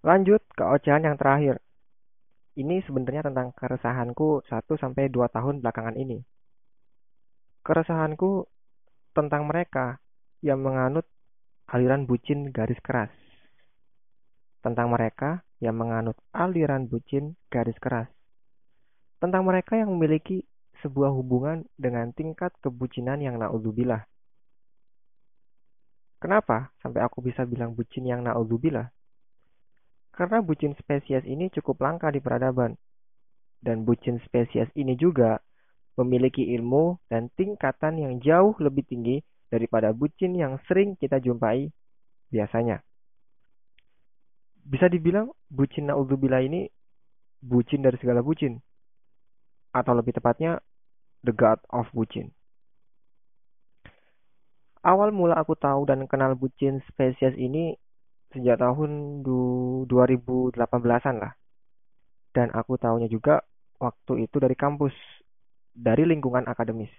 Lanjut ke ocehan yang terakhir. Ini sebenarnya tentang keresahanku 1 sampai 2 tahun belakangan ini. Keresahanku tentang mereka yang menganut aliran bucin garis keras. Tentang mereka yang menganut aliran bucin garis keras. Tentang mereka yang memiliki sebuah hubungan dengan tingkat kebucinan yang naudzubillah. Kenapa sampai aku bisa bilang bucin yang naudzubillah? Karena bucin spesies ini cukup langka di peradaban. Dan bucin spesies ini juga memiliki ilmu dan tingkatan yang jauh lebih tinggi daripada bucin yang sering kita jumpai biasanya. Bisa dibilang bucin naudzubillah ini bucin dari segala bucin. Atau lebih tepatnya the god of bucin. Awal mula aku tahu dan kenal bucin spesies ini sejak tahun 2018-an lah. Dan aku tahunya juga waktu itu dari kampus, dari lingkungan akademis.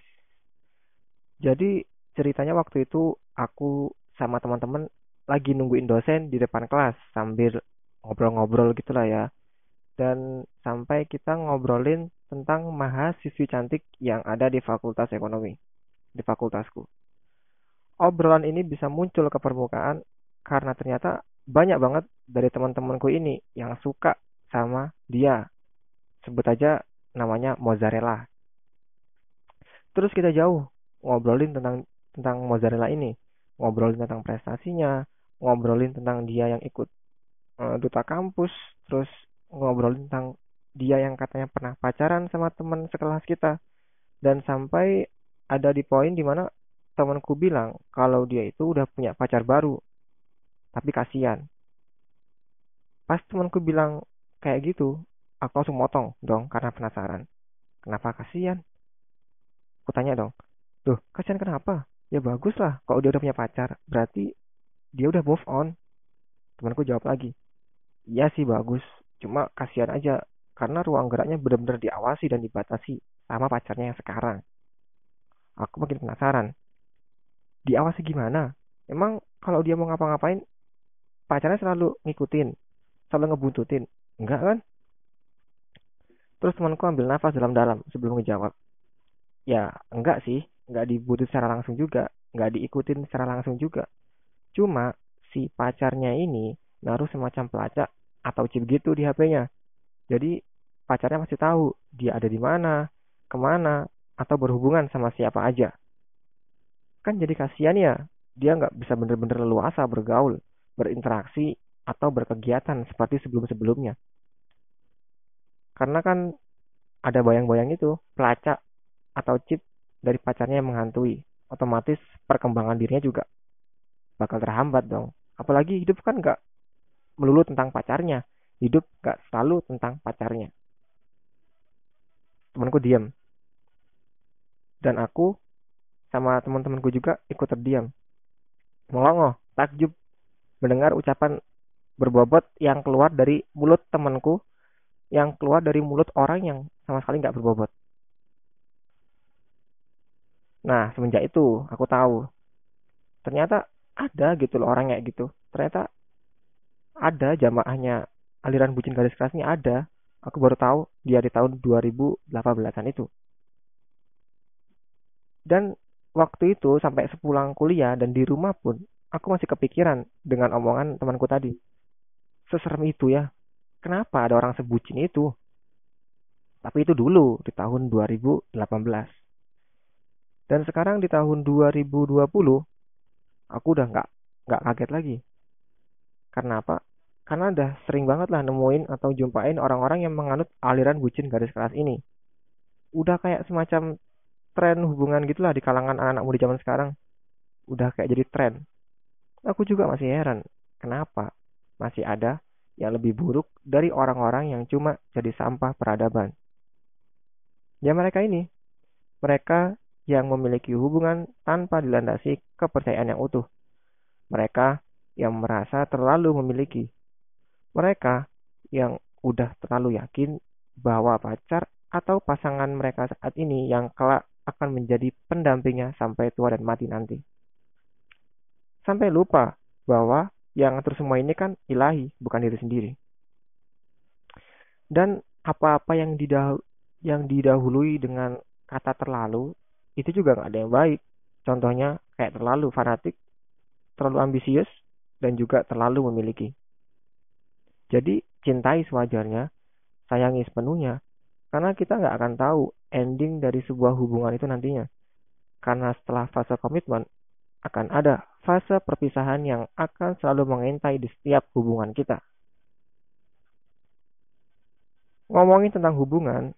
Jadi ceritanya waktu itu aku sama teman-teman lagi nungguin dosen di depan kelas sambil ngobrol-ngobrol gitulah ya. Dan sampai kita ngobrolin tentang mahasiswi cantik yang ada di Fakultas Ekonomi, di fakultasku. Obrolan ini bisa muncul ke permukaan karena ternyata banyak banget dari teman-temanku ini yang suka sama dia. Sebut aja namanya mozzarella. Terus kita jauh ngobrolin tentang tentang mozzarella ini, ngobrolin tentang prestasinya, ngobrolin tentang dia yang ikut uh, duta kampus, terus ngobrolin tentang dia yang katanya pernah pacaran sama teman sekelas kita. Dan sampai ada di poin di mana temanku bilang kalau dia itu udah punya pacar baru tapi kasihan. Pas temanku bilang kayak gitu, aku langsung motong dong karena penasaran. Kenapa kasihan? Aku tanya dong, loh kasihan kenapa? Ya bagus lah, kalau dia udah punya pacar, berarti dia udah move on. Temanku jawab lagi, iya sih bagus, cuma kasihan aja karena ruang geraknya benar-benar diawasi dan dibatasi sama pacarnya yang sekarang. Aku makin penasaran. Diawasi gimana? Emang kalau dia mau ngapa-ngapain, pacarnya selalu ngikutin, selalu ngebuntutin. Enggak kan? Terus temanku ambil nafas dalam-dalam sebelum ngejawab. Ya, enggak sih. Enggak dibutuh secara langsung juga. Enggak diikutin secara langsung juga. Cuma si pacarnya ini naruh semacam pelacak atau chip gitu di HP-nya. Jadi pacarnya masih tahu dia ada di mana, ke mana, atau berhubungan sama siapa aja. Kan jadi kasihan ya, dia nggak bisa bener-bener leluasa bergaul berinteraksi atau berkegiatan seperti sebelum-sebelumnya. Karena kan ada bayang-bayang itu, pelacak atau chip dari pacarnya yang menghantui. Otomatis perkembangan dirinya juga bakal terhambat dong. Apalagi hidup kan gak melulu tentang pacarnya. Hidup gak selalu tentang pacarnya. Temanku diam. Dan aku sama teman-temanku juga ikut terdiam. Melongo, takjub mendengar ucapan berbobot yang keluar dari mulut temanku, yang keluar dari mulut orang yang sama sekali nggak berbobot. Nah, semenjak itu aku tahu ternyata ada gitu loh orang kayak gitu. Ternyata ada jamaahnya aliran bucin garis kerasnya ada. Aku baru tahu dia di tahun 2018-an itu. Dan waktu itu sampai sepulang kuliah dan di rumah pun aku masih kepikiran dengan omongan temanku tadi. Seserem itu ya. Kenapa ada orang sebucin itu? Tapi itu dulu di tahun 2018. Dan sekarang di tahun 2020 aku udah nggak nggak kaget lagi. Karena apa? Karena udah sering banget lah nemuin atau jumpain orang-orang yang menganut aliran bucin garis keras ini. Udah kayak semacam tren hubungan gitulah di kalangan anak-anak muda zaman sekarang. Udah kayak jadi tren. Aku juga masih heran, kenapa masih ada yang lebih buruk dari orang-orang yang cuma jadi sampah peradaban. Ya mereka ini, mereka yang memiliki hubungan tanpa dilandasi kepercayaan yang utuh. Mereka yang merasa terlalu memiliki. Mereka yang udah terlalu yakin bahwa pacar atau pasangan mereka saat ini yang kelak akan menjadi pendampingnya sampai tua dan mati nanti sampai lupa bahwa Yang ngatur semua ini kan ilahi, bukan diri sendiri. Dan apa-apa yang didah yang didahului dengan kata terlalu itu juga nggak ada yang baik. Contohnya kayak terlalu fanatik, terlalu ambisius, dan juga terlalu memiliki. Jadi cintai sewajarnya, sayangi sepenuhnya, karena kita nggak akan tahu ending dari sebuah hubungan itu nantinya. Karena setelah fase komitmen, akan ada fase perpisahan yang akan selalu mengintai di setiap hubungan kita. Ngomongin tentang hubungan,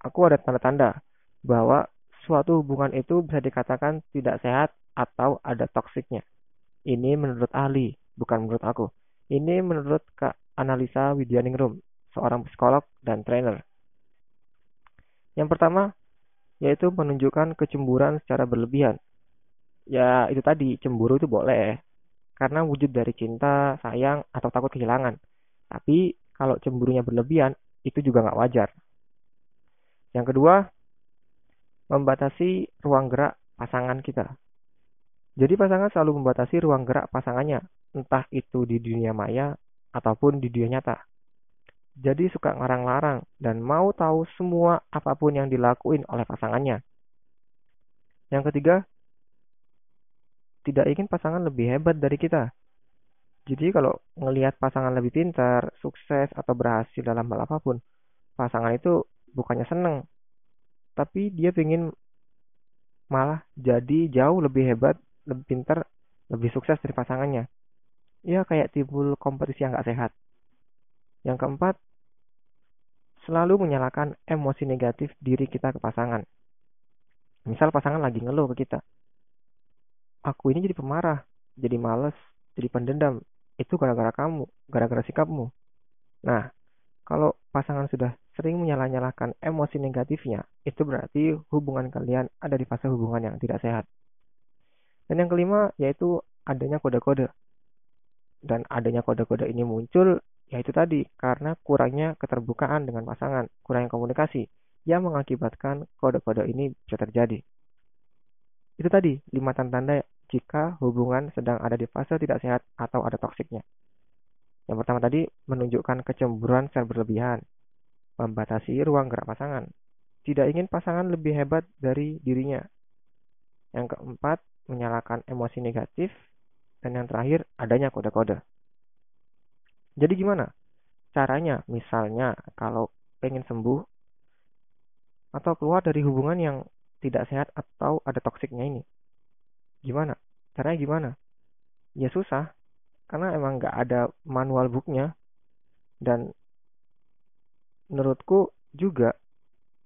aku ada tanda-tanda bahwa suatu hubungan itu bisa dikatakan tidak sehat atau ada toksiknya. Ini menurut ahli, bukan menurut aku. Ini menurut Kak Analisa Widyaningrum, seorang psikolog dan trainer. Yang pertama, yaitu menunjukkan kecemburuan secara berlebihan. Ya, itu tadi, cemburu itu boleh, karena wujud dari cinta, sayang, atau takut kehilangan. Tapi, kalau cemburunya berlebihan, itu juga nggak wajar. Yang kedua, membatasi ruang gerak pasangan kita. Jadi pasangan selalu membatasi ruang gerak pasangannya, entah itu di dunia maya ataupun di dunia nyata. Jadi suka ngarang-larang dan mau tahu semua apa pun yang dilakuin oleh pasangannya. Yang ketiga, tidak ingin pasangan lebih hebat dari kita. Jadi kalau ngelihat pasangan lebih pintar, sukses, atau berhasil dalam hal apa pun, pasangan itu bukannya seneng, tapi dia ingin malah jadi jauh lebih hebat, lebih pintar, lebih sukses dari pasangannya. Ya kayak timbul kompetisi yang gak sehat. Yang keempat, selalu menyalakan emosi negatif diri kita ke pasangan. Misal pasangan lagi ngeluh ke kita. Aku ini jadi pemarah, jadi males, jadi pendendam. Itu gara-gara kamu, gara-gara sikapmu. Nah, kalau pasangan sudah sering menyalah-nyalahkan emosi negatifnya, itu berarti hubungan kalian ada di fase hubungan yang tidak sehat. Dan yang kelima yaitu adanya kode-kode. Dan adanya kode-kode ini muncul yaitu tadi karena kurangnya keterbukaan dengan pasangan, kurangnya komunikasi yang mengakibatkan kode-kode ini bisa terjadi. Itu tadi lima tanda-tanda jika hubungan sedang ada di fase tidak sehat atau ada toksiknya. Yang pertama tadi menunjukkan kecemburuan secara berlebihan, membatasi ruang gerak pasangan, tidak ingin pasangan lebih hebat dari dirinya. Yang keempat, menyalakan emosi negatif. Dan yang terakhir, adanya kode-kode. Jadi gimana? Caranya, misalnya kalau pengen sembuh atau keluar dari hubungan yang tidak sehat atau ada toksiknya ini. Gimana? Caranya gimana? Ya susah, karena emang nggak ada manual booknya. Dan menurutku juga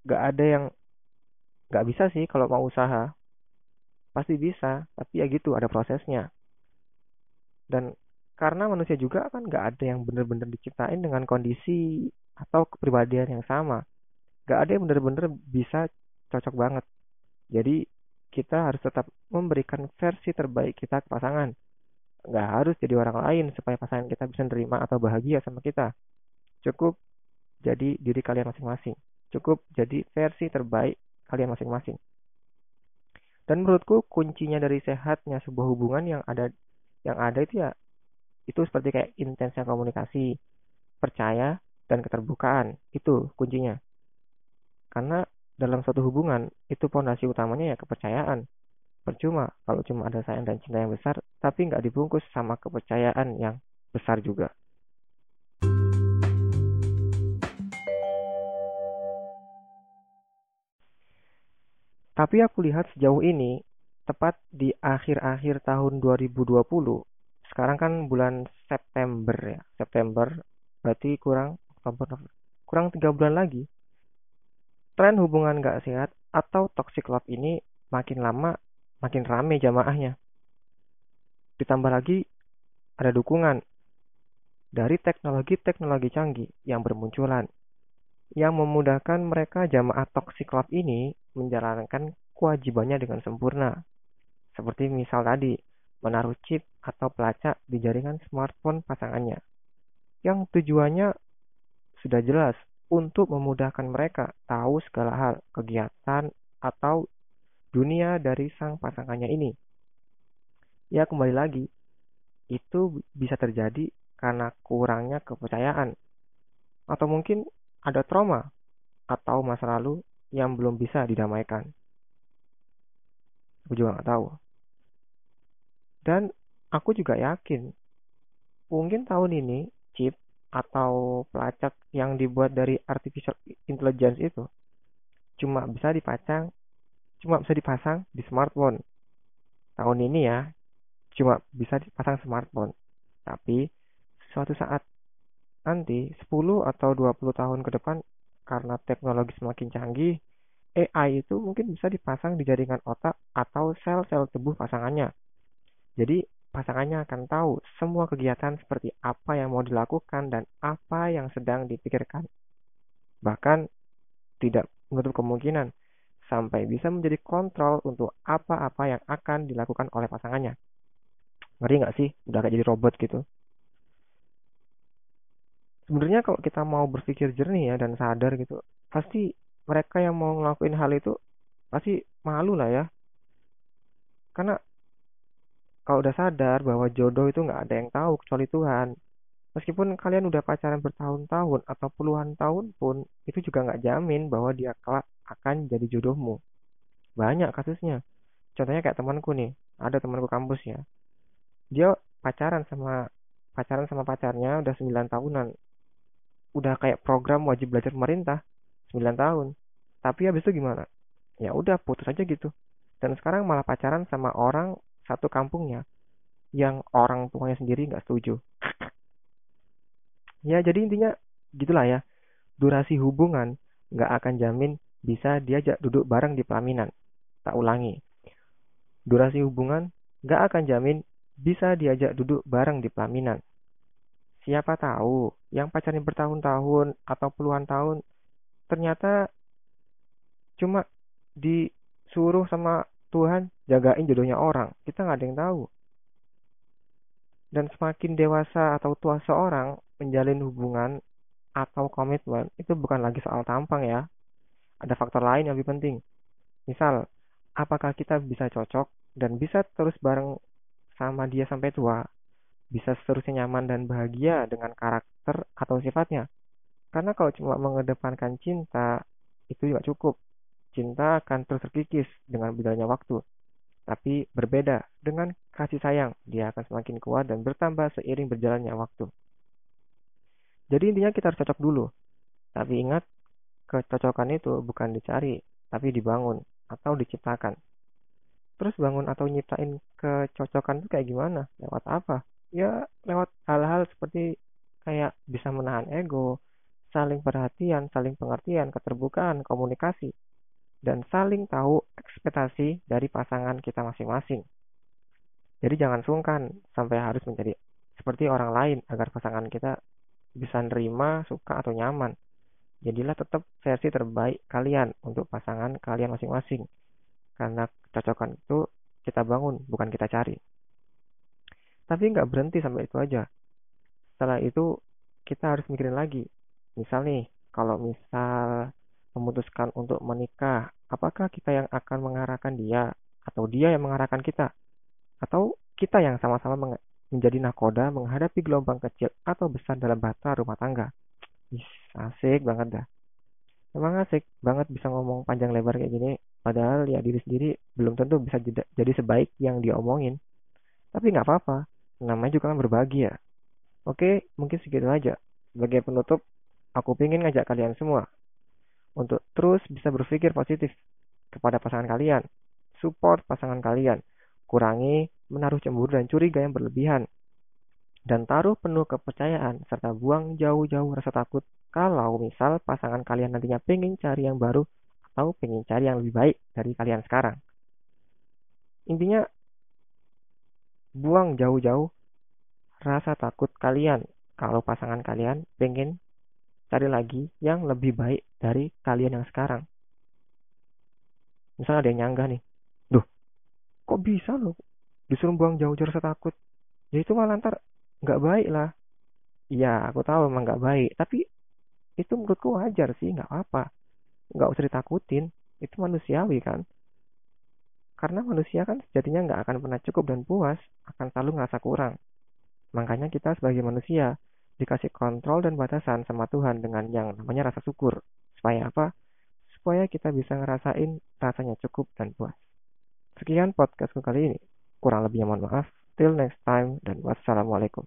gak ada yang gak bisa sih kalau mau usaha. Pasti bisa tapi ya gitu ada prosesnya. Dan karena manusia juga kan gak ada yang benar-benar diciptain dengan kondisi atau kepribadian yang sama. Gak ada yang benar-benar bisa cocok banget. Jadi kita harus tetap memberikan versi terbaik kita ke pasangan gak harus jadi orang lain supaya pasangan kita bisa nerima atau bahagia sama kita cukup jadi diri kalian masing-masing. Cukup jadi versi terbaik kalian masing-masing. Dan menurutku kuncinya dari sehatnya sebuah hubungan yang ada yang ada itu ya itu seperti kayak intensnya komunikasi, percaya dan keterbukaan. Itu kuncinya. Karena dalam suatu hubungan itu pondasi utamanya ya kepercayaan. Percuma kalau cuma ada sayang dan cinta yang besar, tapi nggak dibungkus sama kepercayaan yang besar juga. Tapi aku lihat sejauh ini, tepat di akhir-akhir tahun 2020, sekarang kan bulan September ya, September berarti kurang kurang tiga bulan lagi. Tren hubungan gak sehat atau toxic love ini makin lama makin rame jamaahnya. Ditambah lagi ada dukungan dari teknologi-teknologi canggih yang bermunculan yang memudahkan mereka jamaah toxic love ini menjalankan kewajibannya dengan sempurna. Seperti misal tadi, menaruh chip atau pelacak di jaringan smartphone pasangannya. Yang tujuannya sudah jelas untuk memudahkan mereka tahu segala hal, kegiatan, atau dunia dari sang pasangannya ini. Ya kembali lagi, itu bisa terjadi karena kurangnya kepercayaan. Atau mungkin ada trauma atau masa lalu yang belum bisa didamaikan. Aku juga nggak tahu. Dan aku juga yakin, mungkin tahun ini atau pelacak yang dibuat dari artificial intelligence itu cuma bisa dipasang cuma bisa dipasang di smartphone. Tahun ini ya, cuma bisa dipasang smartphone. Tapi suatu saat nanti 10 atau 20 tahun ke depan karena teknologi semakin canggih, AI itu mungkin bisa dipasang di jaringan otak atau sel-sel tubuh pasangannya. Jadi pasangannya akan tahu semua kegiatan seperti apa yang mau dilakukan dan apa yang sedang dipikirkan. Bahkan tidak menutup kemungkinan sampai bisa menjadi kontrol untuk apa-apa yang akan dilakukan oleh pasangannya. Ngeri nggak sih? Udah kayak jadi robot gitu. Sebenarnya kalau kita mau berpikir jernih ya dan sadar gitu, pasti mereka yang mau ngelakuin hal itu pasti malu lah ya. Karena kalau udah sadar bahwa jodoh itu nggak ada yang tahu kecuali Tuhan. Meskipun kalian udah pacaran bertahun-tahun atau puluhan tahun pun, itu juga nggak jamin bahwa dia kelak akan jadi jodohmu. Banyak kasusnya. Contohnya kayak temanku nih, ada temanku kampus ya. Dia pacaran sama pacaran sama pacarnya udah 9 tahunan. Udah kayak program wajib belajar pemerintah 9 tahun. Tapi habis itu gimana? Ya udah putus aja gitu. Dan sekarang malah pacaran sama orang satu kampungnya yang orang tuanya sendiri nggak setuju. Ya, jadi intinya gitulah ya. Durasi hubungan nggak akan jamin bisa diajak duduk bareng di pelaminan. Tak ulangi. Durasi hubungan nggak akan jamin bisa diajak duduk bareng di pelaminan. Siapa tahu yang pacarnya bertahun-tahun atau puluhan tahun ternyata cuma disuruh sama Tuhan jagain jodohnya orang. Kita nggak ada yang tahu. Dan semakin dewasa atau tua seorang, menjalin hubungan atau komitmen itu bukan lagi soal tampang ya. Ada faktor lain yang lebih penting. Misal, apakah kita bisa cocok dan bisa terus bareng sama dia sampai tua? Bisa seterusnya nyaman dan bahagia dengan karakter atau sifatnya? Karena kalau cuma mengedepankan cinta, itu juga cukup. Cinta akan terus terkikis dengan berjalannya waktu. Tapi berbeda dengan kasih sayang, dia akan semakin kuat dan bertambah seiring berjalannya waktu. Jadi intinya kita harus cocok dulu. Tapi ingat, kecocokan itu bukan dicari, tapi dibangun atau diciptakan. Terus bangun atau nyiptain kecocokan itu kayak gimana? Lewat apa? Ya lewat hal-hal seperti kayak bisa menahan ego, saling perhatian, saling pengertian, keterbukaan, komunikasi, dan saling tahu ekspektasi dari pasangan kita masing-masing. Jadi jangan sungkan sampai harus menjadi seperti orang lain agar pasangan kita bisa nerima, suka, atau nyaman. Jadilah tetap versi terbaik kalian untuk pasangan kalian masing-masing. Karena kecocokan itu kita bangun, bukan kita cari. Tapi nggak berhenti sampai itu aja. Setelah itu, kita harus mikirin lagi. Misal nih, kalau misal memutuskan untuk menikah, apakah kita yang akan mengarahkan dia, atau dia yang mengarahkan kita? Atau kita yang sama-sama menjadi nakoda menghadapi gelombang kecil atau besar dalam bata rumah tangga. Is, asik banget dah. Emang asik banget bisa ngomong panjang lebar kayak gini, padahal ya diri sendiri belum tentu bisa jadi sebaik yang dia omongin. Tapi nggak apa-apa, namanya juga kan berbagi ya. Oke, mungkin segitu aja. Sebagai penutup, aku ingin ngajak kalian semua untuk terus bisa berpikir positif kepada pasangan kalian. Support pasangan kalian. Kurangi menaruh cemburu dan curiga yang berlebihan. Dan taruh penuh kepercayaan serta buang jauh-jauh rasa takut kalau misal pasangan kalian nantinya pengen cari yang baru atau pengen cari yang lebih baik dari kalian sekarang. Intinya, buang jauh-jauh rasa takut kalian kalau pasangan kalian pengen cari lagi yang lebih baik dari kalian yang sekarang. Misalnya ada yang nyanggah nih, duh, kok bisa loh disuruh buang jauh-jauh rasa takut ya itu malah ntar nggak baik lah iya aku tahu emang nggak baik tapi itu menurutku wajar sih nggak apa nggak usah ditakutin itu manusiawi kan Karena manusia kan sejatinya nggak akan pernah cukup dan puas, akan selalu ngerasa kurang. Makanya kita sebagai manusia dikasih kontrol dan batasan sama Tuhan dengan yang namanya rasa syukur. Supaya apa? Supaya kita bisa ngerasain rasanya cukup dan puas. Sekian podcastku kali ini. Kurang lebihnya mohon maaf. Till next time dan wassalamualaikum.